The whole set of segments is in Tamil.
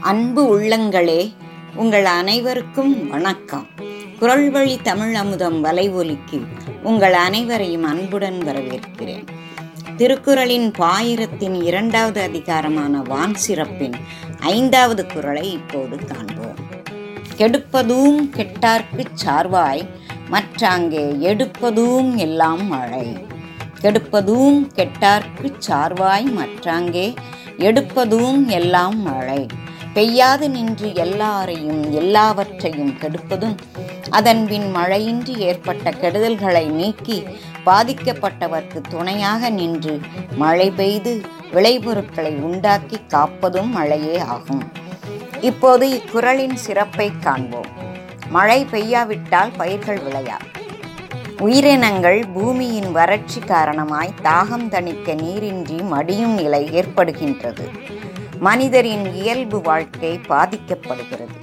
அன்பு உள்ளங்களே உங்கள் அனைவருக்கும் வணக்கம். குரல் வழி தமிழ் அமுதம் வலைவொலிக்கு உங்கள் அனைவரையும் அன்புடன் வரவேற்கிறேன். திருக்குறளின் பாயிரத்தின் இரண்டாவது அதிகாரமான வான் சிறப்பின் ஐந்தாவது குரலை இப்போது காண்போம். கெடுப்பதும் கெட்டார்க்குச் சார்வாய் மற்றாங்கே எடுப்பதும் எல்லாம் மழை. கெடுப்பதும் கெட்டார்க்குச் சார்வாய் மற்றாங்கே எடுப்பதும் எல்லாம் மழை. பெய்யாது நின்று எல்லாரையும் எல்லாவற்றையும் கெடுப்பதும் அதன்பின் மழையின்றி ஏற்பட்ட கெடுதல்களை நீக்கி பாதிக்கப்பட்டவர்க்கு துணையாக நின்று மழை பெய்து விளைபொருட்களை உண்டாக்கி காப்பதும் மழையே ஆகும். இப்போது இக்குறளின் சிறப்பை காண்போம். மழை பெய்யாவிட்டால் பயிர்கள் விளையா உயிரினங்கள் பூமியின் வறட்சி காரணமாய் தாகம் தணிக்க நீரின்றி மடியும் நிலை ஏற்படுகின்றது. மனிதரின் இயல்பு வாழ்க்கை பாதிக்கப்படுகிறது.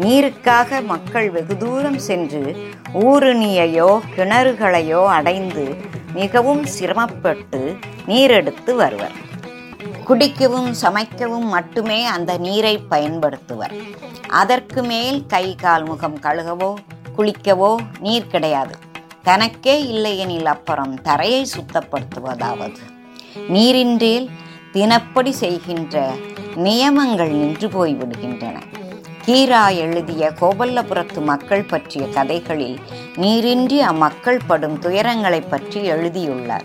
நீருக்காக மக்கள் வெகு தூரம் சென்று ஊருணியையோ கிணறுகளையோ அடைந்து மிகவும் சிரமப்பட்டு நீரெடுத்து வருவர். குடிக்கவும் சமைக்கவும் மட்டுமே அந்த நீரை பயன்படுத்துவர். அதற்கு மேல் கை கால் முகம் கழுகவோ குளிக்கவோ நீர் கிடையாது. தனக்கே இல்லையெனில் அப்புறம் தரையை சுத்தப்படுத்துவதாவது. நீரின்றேல் தினப்படி செய்கின்ற நியமங்கள் நின்று போய்விடுகின்றன. கீரா எழுதிய கோபல்லபுரத்து மக்கள் பற்றிய கதைகளில் நீரின்றி அம்மக்கள் படும் துயரங்களை பற்றி எழுதியுள்ளார்.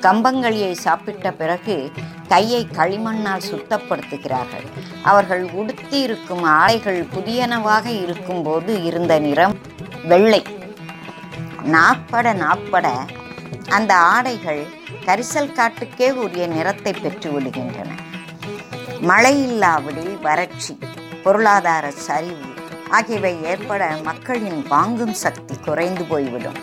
கம்பங்களியை சாப்பிட்ட பிறகு கையை களிமண்ணால் சுத்தப்படுத்துகிறார்கள். அவர்கள் உடுத்தி இருக்கும் ஆடைகள் புதியனவாக இருக்கும்போது இருந்த நிறம் வெள்ளை. நாப்பட நாப்பட. அந்த ஆடைகள் கரிசல் காட்டுக்கே உரிய நிறத்தை பெற்று விடுகின்றன. மழை இல்லாவிடில் வறட்சி பொருளாதார சரிவு ஆகியவை ஏற்பட மக்களின் வாங்கும் சக்தி குறைந்து போய்விடும்.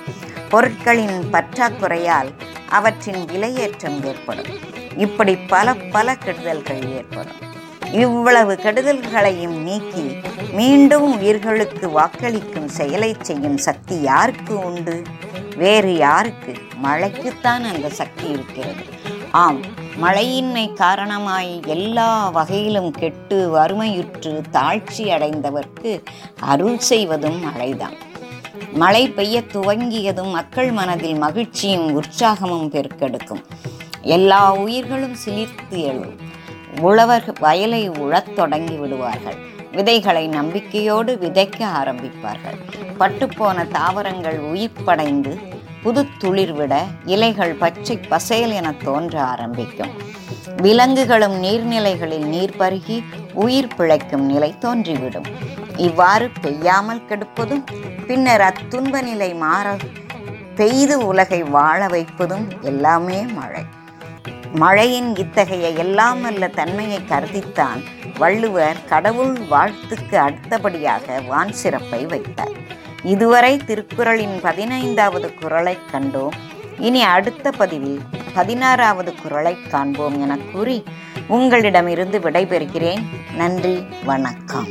பொருட்களின் பற்றாக்குறையால் அவற்றின் விலையேற்றம் ஏற்படும். இப்படி பல பல கெடுதல்கள் ஏற்படும். இவ்வளவு கெடுதல்களையும் நீக்கி மீண்டும் உயிர்களுக்கு வாக்களிக்கும் செயலை செய்யும் சக்தி யாருக்கு உண்டு? வேறு யாருக்கு? மழைக்குத்தான் அந்த சக்தி இருக்கிறது. ஆம் மழையின்மை காரணமாய் எல்லா வகையிலும் கெட்டு வறுமையுற்று தாழ்ச்சி அடைந்தவர்க்கு அருள் செய்வதும் மழைதான். மழை பெய்ய துவங்கியதும் மக்கள் மனதில் மகிழ்ச்சியும் உற்சாகமும் பெருக்கெடுக்கும். எல்லா உயிர்களும் சிலிர்த்து எழும். உழவர் வயலை உழத் தொடங்கி விடுவார்கள். விதைகளை நம்பிக்கையோடு விதைக்க ஆரம்பிப்பார்கள். பட்டுப்போன தாவரங்கள் உயிர்ப்படைந்து புது துளிர்விட இலைகள் பச்சை பசேல் என தோன்ற ஆரம்பிக்கும். விலங்குகளும் நீர்நிலைகளில் நீர் பருகி உயிர் பிழைக்கும் நிலை தோன்றிவிடும். இவ்வாறு பெய்யாமல் கெடுப்பதும் பின்னர் அத்துன்ப நிலை மாற பெய்து உலகை வாழ வைப்பதும் எல்லாமே மழை. மழையின் இத்தகைய எல்லாம் அல்ல தன்மையை கருதித்தான் வள்ளுவர் கடவுள் வாழ்த்துக்கு அடுத்தபடியாக வான் சிறப்பை வைத்தார். இதுவரை திருக்குறளின் பதினைந்தாவது குரலை கண்டோம். இனி அடுத்த பதிவில் பதினாறாவது குரலை காண்போம் என கூறி உங்களிடமிருந்து விடைபெறுகிறேன். நன்றி வணக்கம்.